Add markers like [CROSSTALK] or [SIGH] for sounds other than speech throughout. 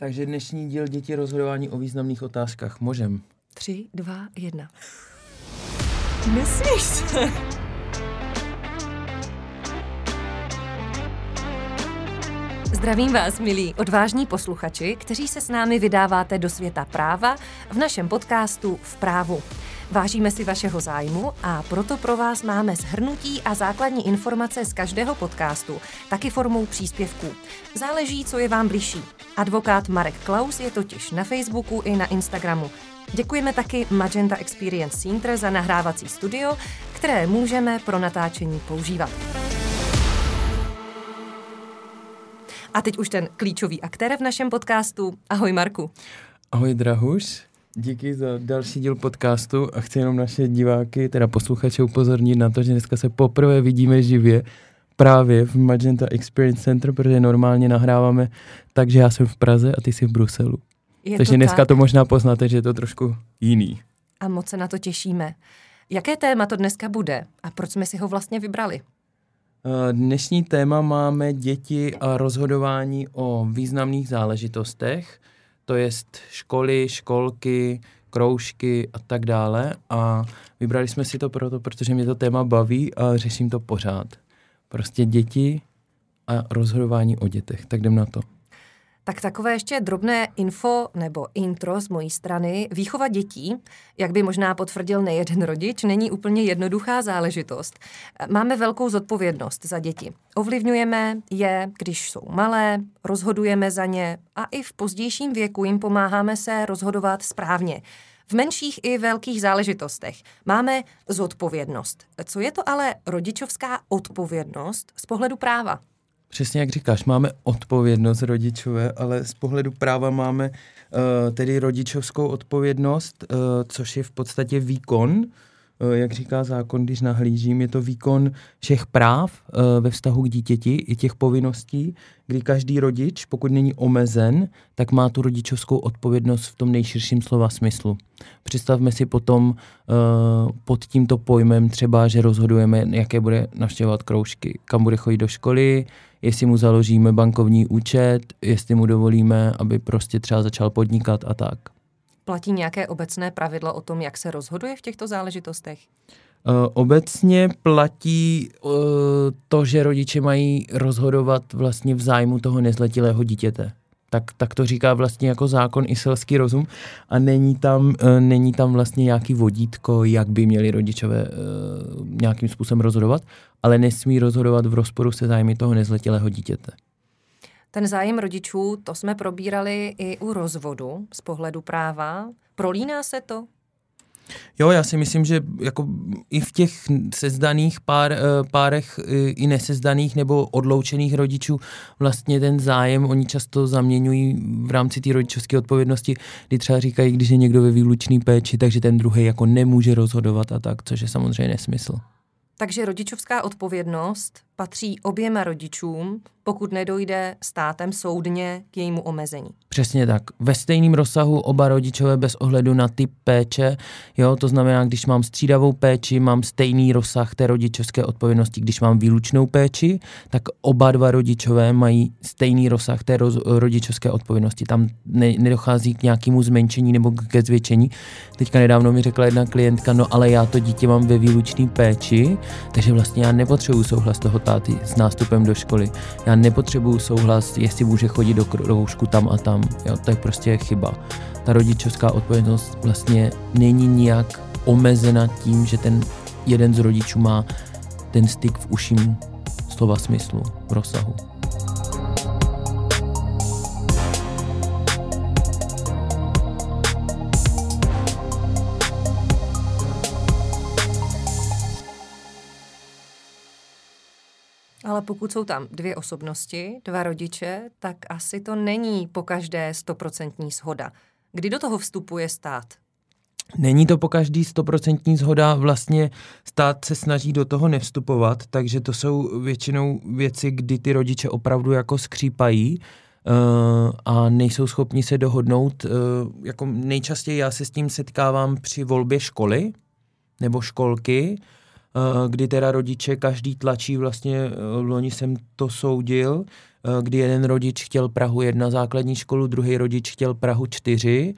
Takže dnešní díl děti rozhodování o významných otázkách. Můžem. Tři, dva, jedna. Nesmíš se. Zdravím vás, milí odvážní posluchači, kteří se s námi vydáváte do světa práva v našem podcastu V právu. Vážíme si vašeho zájmu a proto pro vás máme shrnutí a základní informace z každého podcastu, taky formou příspěvků. Záleží, co je vám bližší. Advokát Marek Klaus je totiž na Facebooku i na Instagramu. Děkujeme taky Magenta Experience Center za nahrávací studio, které můžeme pro natáčení používat. A teď už ten klíčový aktér v našem podcastu. Ahoj Marku. Ahoj Drahuš. Díky za další díl podcastu a chci jenom naše diváky, teda posluchače upozornit na to, že dneska se poprvé vidíme živě právě v Magenta Experience Center, protože normálně nahráváme takže já jsem v Praze a ty jsi v Bruselu. Je Takže to dneska tak. to možná poznáte, že je to trošku jiný. A moc se na to těšíme. Jaké téma to dneska bude a proč jsme si ho vlastně vybrali? Eh, dnešní téma máme děti a rozhodování o významných záležitostech to je školy, školky, kroužky a tak dále. A vybrali jsme si to proto, protože mě to téma baví a řeším to pořád. Prostě děti a rozhodování o dětech. Tak jdem na to. Tak takové ještě drobné info nebo intro z mojí strany. Výchova dětí, jak by možná potvrdil nejeden rodič, není úplně jednoduchá záležitost. Máme velkou zodpovědnost za děti. Ovlivňujeme je, když jsou malé, rozhodujeme za ně a i v pozdějším věku jim pomáháme se rozhodovat správně. V menších i velkých záležitostech máme zodpovědnost. Co je to ale rodičovská odpovědnost z pohledu práva? Přesně jak říkáš, máme odpovědnost rodičové, ale z pohledu práva máme uh, tedy rodičovskou odpovědnost, uh, což je v podstatě výkon, uh, jak říká zákon, když nahlížím, je to výkon všech práv uh, ve vztahu k dítěti i těch povinností, kdy každý rodič, pokud není omezen, tak má tu rodičovskou odpovědnost v tom nejširším slova smyslu. Představme si potom uh, pod tímto pojmem třeba, že rozhodujeme, jaké bude navštěvovat kroužky, kam bude chodit do školy, jestli mu založíme bankovní účet, jestli mu dovolíme, aby prostě třeba začal podnikat a tak. Platí nějaké obecné pravidlo o tom, jak se rozhoduje v těchto záležitostech? Uh, obecně platí uh, to, že rodiče mají rozhodovat vlastně v zájmu toho nezletilého dítěte tak, tak to říká vlastně jako zákon i selský rozum a není tam, uh, není tam vlastně nějaký vodítko, jak by měli rodičové nějakým způsobem rozhodovat, ale nesmí rozhodovat v rozporu se zájmy toho nezletilého dítěte. Ten zájem rodičů, to jsme probírali i u rozvodu z pohledu práva. Prolíná se to? Jo, já si myslím, že jako i v těch sezdaných pár, eh, párech eh, i nesezdaných nebo odloučených rodičů vlastně ten zájem oni často zaměňují v rámci té rodičovské odpovědnosti, kdy třeba říkají, když je někdo ve výlučný péči, takže ten druhý jako nemůže rozhodovat a tak, což je samozřejmě nesmysl. Takže rodičovská odpovědnost patří oběma rodičům, pokud nedojde státem soudně k jejímu omezení. Přesně tak. Ve stejném rozsahu oba rodičové bez ohledu na typ péče, jo, to znamená, když mám střídavou péči, mám stejný rozsah té rodičovské odpovědnosti. Když mám výlučnou péči, tak oba dva rodičové mají stejný rozsah té roz, rodičovské odpovědnosti. Tam ne, nedochází k nějakému zmenšení nebo ke zvětšení. Teďka nedávno mi řekla jedna klientka, no ale já to dítě mám ve výlučné péči, takže vlastně já nepotřebuji souhlas toho táty s nástupem do školy. Já nepotřebuju souhlas, jestli může chodit do kroužku tam a tam. Jo, to je prostě chyba. Ta rodičovská odpovědnost vlastně není nijak omezena tím, že ten jeden z rodičů má ten styk v uším slova smyslu, v rozsahu. Ale pokud jsou tam dvě osobnosti, dva rodiče, tak asi to není po každé stoprocentní shoda. Kdy do toho vstupuje stát? Není to po každý stoprocentní zhoda, vlastně stát se snaží do toho nevstupovat, takže to jsou většinou věci, kdy ty rodiče opravdu jako skřípají uh, a nejsou schopni se dohodnout. Uh, jako nejčastěji já se s tím setkávám při volbě školy nebo školky, kdy teda rodiče každý tlačí, vlastně eh, loni jsem to soudil, kdy jeden rodič chtěl Prahu 1 základní školu, druhý rodič chtěl Prahu 4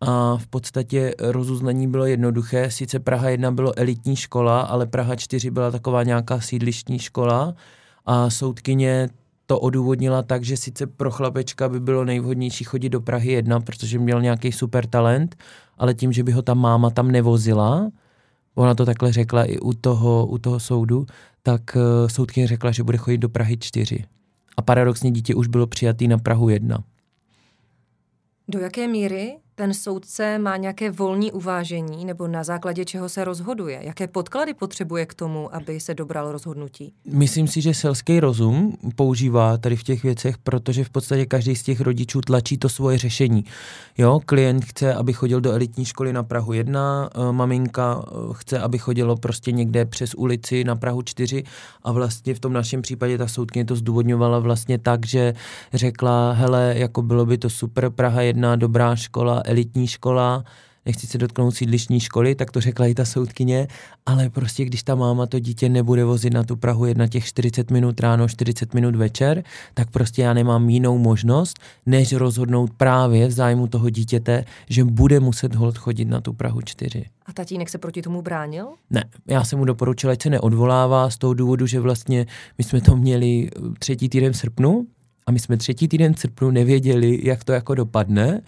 a v podstatě rozuznání bylo jednoduché. Sice Praha 1 bylo elitní škola, ale Praha 4 byla taková nějaká sídlištní škola a soudkyně to odůvodnila tak, že sice pro chlapečka by bylo nejvhodnější chodit do Prahy 1, protože měl nějaký super talent, ale tím, že by ho ta máma tam nevozila, ona to takhle řekla i u toho, u toho soudu, tak uh, soudkyně řekla, že bude chodit do Prahy 4. A paradoxně dítě už bylo přijatý na Prahu 1. Do jaké míry ten soudce má nějaké volní uvážení nebo na základě čeho se rozhoduje? Jaké podklady potřebuje k tomu, aby se dobral rozhodnutí? Myslím si, že selský rozum používá tady v těch věcech, protože v podstatě každý z těch rodičů tlačí to svoje řešení. Jo, klient chce, aby chodil do elitní školy na Prahu 1, eh, maminka eh, chce, aby chodilo prostě někde přes ulici na Prahu 4 a vlastně v tom našem případě ta soudkyně to zdůvodňovala vlastně tak, že řekla, hele, jako bylo by to super, Praha 1, dobrá škola, elitní škola, nechci se dotknout sídlišní školy, tak to řekla i ta soudkyně, ale prostě když ta máma to dítě nebude vozit na tu Prahu jedna těch 40 minut ráno, 40 minut večer, tak prostě já nemám jinou možnost, než rozhodnout právě v zájmu toho dítěte, že bude muset hold chodit na tu Prahu 4. A tatínek se proti tomu bránil? Ne, já jsem mu doporučila, ať se neodvolává z toho důvodu, že vlastně my jsme to měli třetí týden v srpnu a my jsme třetí týden v srpnu nevěděli, jak to jako dopadne,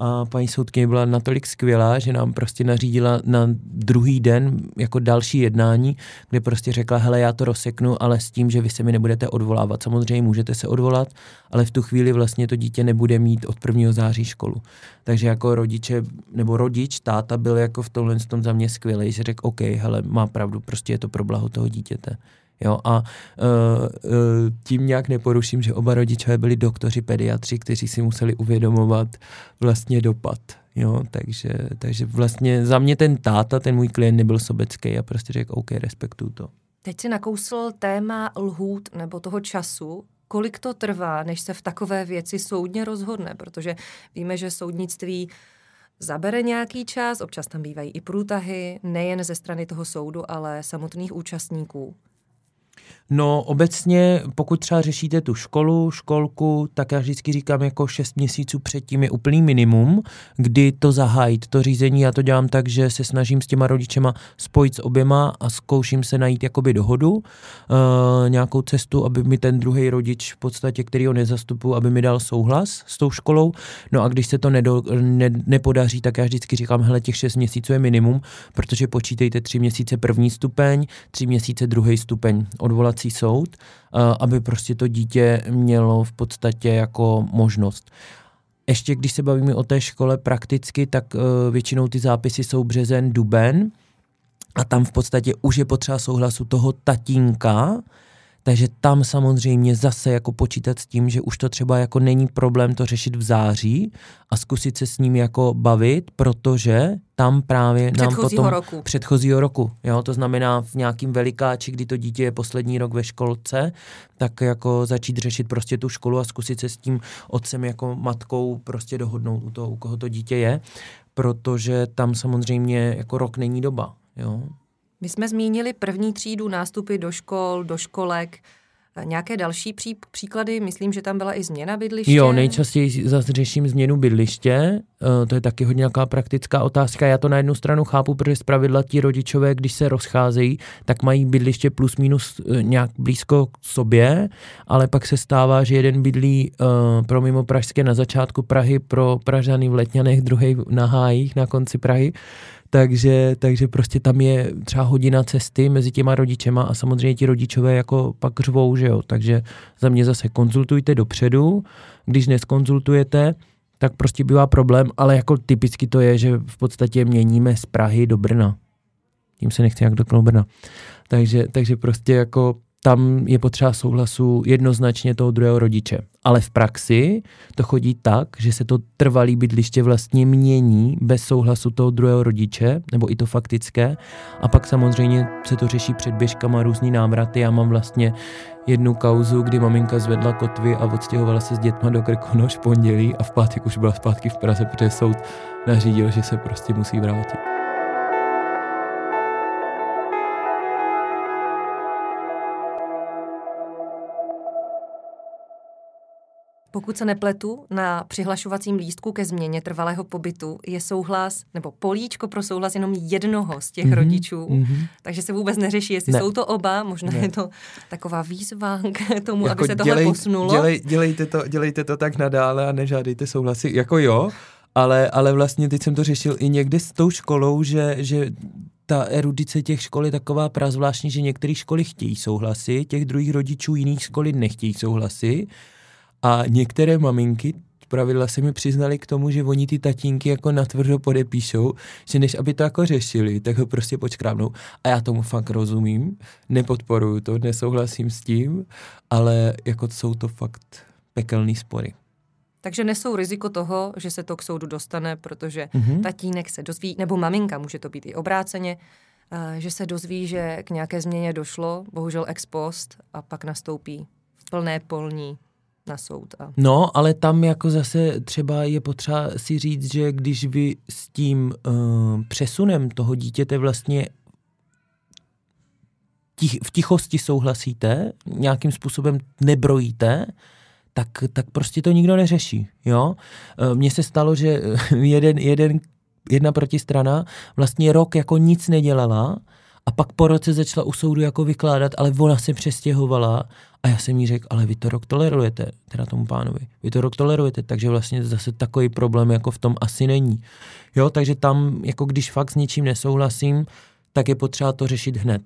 a paní soudkyně byla natolik skvělá, že nám prostě nařídila na druhý den jako další jednání, kde prostě řekla, hele, já to rozseknu, ale s tím, že vy se mi nebudete odvolávat. Samozřejmě můžete se odvolat, ale v tu chvíli vlastně to dítě nebude mít od 1. září školu. Takže jako rodiče, nebo rodič, táta byl jako v tomhle tom za mě skvělý, že řekl, OK, hele, má pravdu, prostě je to pro blaho toho dítěte. Jo, a uh, uh, tím nějak neporuším, že oba rodiče byli doktoři, pediatři, kteří si museli uvědomovat vlastně dopad. Jo, takže, takže vlastně za mě ten táta, ten můj klient nebyl sobecký a prostě řekl, OK, respektuju to. Teď si nakousl téma lhůt nebo toho času, kolik to trvá, než se v takové věci soudně rozhodne, protože víme, že soudnictví zabere nějaký čas, občas tam bývají i průtahy, nejen ze strany toho soudu, ale samotných účastníků. No obecně, pokud třeba řešíte tu školu, školku, tak já vždycky říkám jako 6 měsíců předtím je úplný minimum, kdy to zahájit, to řízení. Já to dělám tak, že se snažím s těma rodičema spojit s oběma a zkouším se najít jakoby dohodu, uh, nějakou cestu, aby mi ten druhý rodič v podstatě, který ho nezastupuju, aby mi dal souhlas s tou školou. No a když se to nedo, ne, nepodaří, tak já vždycky říkám, hele, těch 6 měsíců je minimum, protože počítejte 3 měsíce první stupeň, 3 měsíce druhý stupeň. Odvolat odvolací soud, eh, aby prostě to dítě mělo v podstatě jako možnost. Ještě když se bavíme o té škole prakticky, tak eh, většinou ty zápisy jsou březen, duben a tam v podstatě už je potřeba souhlasu toho tatínka, takže tam samozřejmě zase jako počítat s tím, že už to třeba jako není problém to řešit v září a zkusit se s ním jako bavit, protože tam právě nám potom roku. předchozího roku, jo, to znamená v nějakým velikáči, kdy to dítě je poslední rok ve školce, tak jako začít řešit prostě tu školu a zkusit se s tím otcem jako matkou prostě dohodnout u toho, u koho to dítě je, protože tam samozřejmě jako rok není doba, jo. My jsme zmínili první třídu, nástupy do škol, do školek. Nějaké další pří, příklady? Myslím, že tam byla i změna bydliště. Jo, nejčastěji zase řeším změnu bydliště. Uh, to je taky hodně nějaká praktická otázka. Já to na jednu stranu chápu, protože zpravidla ti rodičové, když se rozcházejí, tak mají bydliště plus minus uh, nějak blízko k sobě, ale pak se stává, že jeden bydlí uh, pro mimo pražské na začátku Prahy, pro Pražany v Letňanech, druhý na Hájích na konci Prahy takže, takže prostě tam je třeba hodina cesty mezi těma rodičema a samozřejmě ti rodičové jako pak řvou, že jo. Takže za mě zase konzultujte dopředu, když neskonzultujete, tak prostě bývá problém, ale jako typicky to je, že v podstatě měníme z Prahy do Brna. Tím se nechci jak dotknout Brna. Takže, takže prostě jako tam je potřeba souhlasu jednoznačně toho druhého rodiče. Ale v praxi to chodí tak, že se to trvalý bydliště vlastně mění bez souhlasu toho druhého rodiče, nebo i to faktické. A pak samozřejmě se to řeší před běžkama různý návraty. Já mám vlastně jednu kauzu, kdy maminka zvedla kotvy a odstěhovala se s dětma do Krkonoš v pondělí a v pátek už byla zpátky v Praze, protože soud nařídil, že se prostě musí vrátit. Pokud se nepletu, na přihlašovacím lístku ke změně trvalého pobytu je souhlas nebo políčko pro souhlas jenom jednoho z těch mm-hmm. rodičů, mm-hmm. takže se vůbec neřeší, jestli ne. jsou to oba, možná ne. je to taková výzva k tomu, jako aby se tohle dělej, posunulo. Dělej, dělejte, to, dělejte to tak nadále a nežádejte souhlasy, jako jo, ale, ale vlastně teď jsem to řešil i někde s tou školou, že, že ta erudice těch škol je taková prazvláštní, že některé školy chtějí souhlasy, těch druhých rodičů jiných školy nechtějí souhlasy a některé maminky pravidla se mi přiznali k tomu, že oni ty tatínky jako natvrdo podepíšou, že než aby to jako řešili, tak ho prostě počkrábnou. A já tomu fakt rozumím, nepodporuju to, nesouhlasím s tím, ale jako jsou to fakt pekelný spory. Takže nesou riziko toho, že se to k soudu dostane, protože mm-hmm. tatínek se dozví, nebo maminka, může to být i obráceně, uh, že se dozví, že k nějaké změně došlo, bohužel ex post, a pak nastoupí v plné polní na soud. A... No, ale tam jako zase třeba je potřeba si říct, že když vy s tím uh, přesunem toho dítěte vlastně tich, v tichosti souhlasíte, nějakým způsobem nebrojíte, tak, tak prostě to nikdo neřeší. Jo? Eh, mně se stalo, že [LAUGHS] jeden, jeden, jedna protistrana vlastně rok jako nic nedělala a pak po roce začala u soudu jako vykládat, ale ona se přestěhovala a já jsem jí řekl, ale vy to rok tolerujete, teda tomu pánovi, vy to rok tolerujete, takže vlastně zase takový problém jako v tom asi není. Jo, takže tam, jako když fakt s ničím nesouhlasím, tak je potřeba to řešit hned.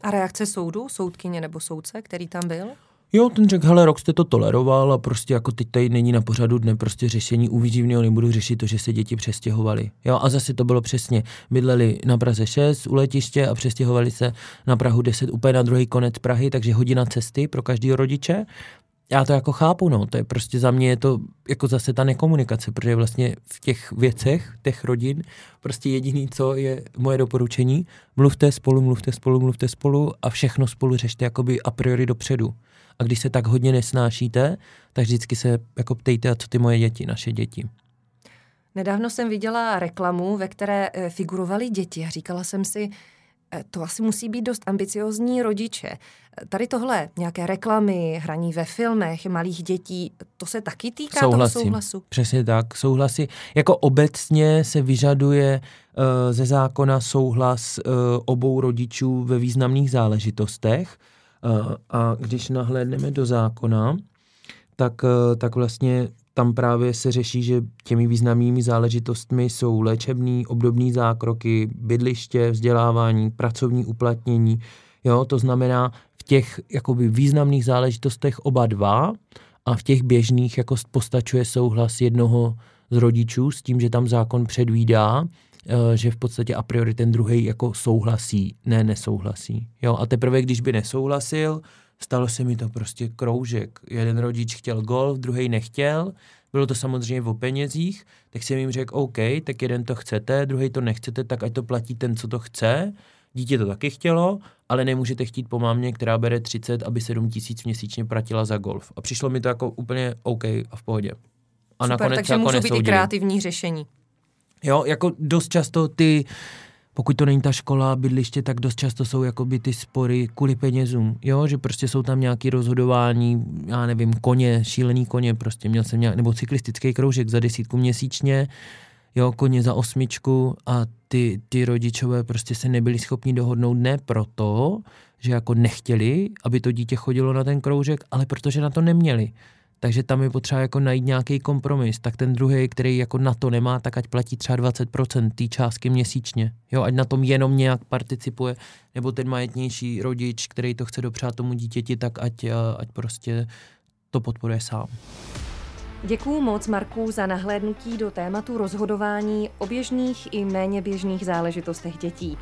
A reakce soudu, soudkyně nebo soudce, který tam byl? Jo, ten řekl, hele, rok jste to toleroval a prostě jako teď tady není na pořadu dne prostě řešení u výživného, nebudu řešit to, že se děti přestěhovali. Jo, a zase to bylo přesně, bydleli na Praze 6 u letiště a přestěhovali se na Prahu 10 úplně na druhý konec Prahy, takže hodina cesty pro každého rodiče. Já to jako chápu, no, to je prostě za mě je to jako zase ta nekomunikace, protože vlastně v těch věcech, těch rodin, prostě jediný, co je moje doporučení, mluvte spolu, mluvte spolu, mluvte spolu a všechno spolu řešte jakoby a priori dopředu. A když se tak hodně nesnášíte, tak vždycky se jako ptejte, a co ty moje děti, naše děti. Nedávno jsem viděla reklamu, ve které eh, figurovaly děti a říkala jsem si, to asi musí být dost ambiciozní rodiče. Tady tohle, nějaké reklamy, hraní ve filmech malých dětí, to se taky týká Souhlasím. toho souhlasu? Přesně tak, souhlasy. Jako obecně se vyžaduje uh, ze zákona souhlas uh, obou rodičů ve významných záležitostech. A když nahlédneme do zákona, tak, tak vlastně tam právě se řeší, že těmi významnými záležitostmi jsou léčebný, obdobný zákroky, bydliště, vzdělávání, pracovní uplatnění. Jo, to znamená v těch jakoby významných záležitostech oba dva a v těch běžných jako postačuje souhlas jednoho z rodičů s tím, že tam zákon předvídá, Eh, že v podstatě a priori ten druhý jako souhlasí, ne nesouhlasí. Jo, a teprve když by nesouhlasil, stalo se mi to prostě kroužek. Jeden rodič chtěl golf, druhý nechtěl, bylo to samozřejmě o penězích, tak jsem jim řekl, OK, tak jeden to chcete, druhý to nechcete, tak ať to platí ten, co to chce. Dítě to taky chtělo, ale nemůžete chtít po mámě, která bere 30, aby 7 tisíc měsíčně platila za golf. A přišlo mi to jako úplně OK a v pohodě. A Super, nakonec takže jako můžou nesoudili. být i kreativní řešení. Jo, jako dost často ty, pokud to není ta škola, bydliště, tak dost často jsou jakoby ty spory kvůli penězům, jo, že prostě jsou tam nějaké rozhodování, já nevím, koně, šílený koně, prostě měl jsem nějak, nebo cyklistický kroužek za desítku měsíčně, jo, koně za osmičku a ty, ty rodičové prostě se nebyli schopni dohodnout ne proto, že jako nechtěli, aby to dítě chodilo na ten kroužek, ale protože na to neměli. Takže tam je potřeba jako najít nějaký kompromis. Tak ten druhý, který jako na to nemá, tak ať platí třeba 20% té částky měsíčně. Jo, ať na tom jenom nějak participuje. Nebo ten majetnější rodič, který to chce dopřát tomu dítěti, tak ať, ať prostě to podporuje sám. Děkuji moc, Marku, za nahlédnutí do tématu rozhodování o běžných i méně běžných záležitostech dětí.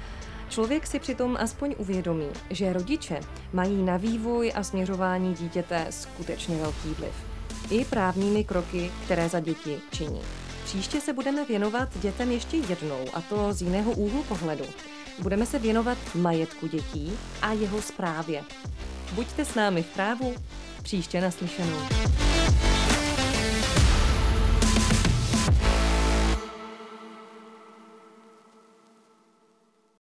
Člověk si přitom aspoň uvědomí, že rodiče mají na vývoj a směřování dítěte skutečně velký vliv. I právními kroky, které za děti činí. Příště se budeme věnovat dětem ještě jednou, a to z jiného úhlu pohledu. Budeme se věnovat majetku dětí a jeho správě. Buďte s námi v právu, příště naslyšenou.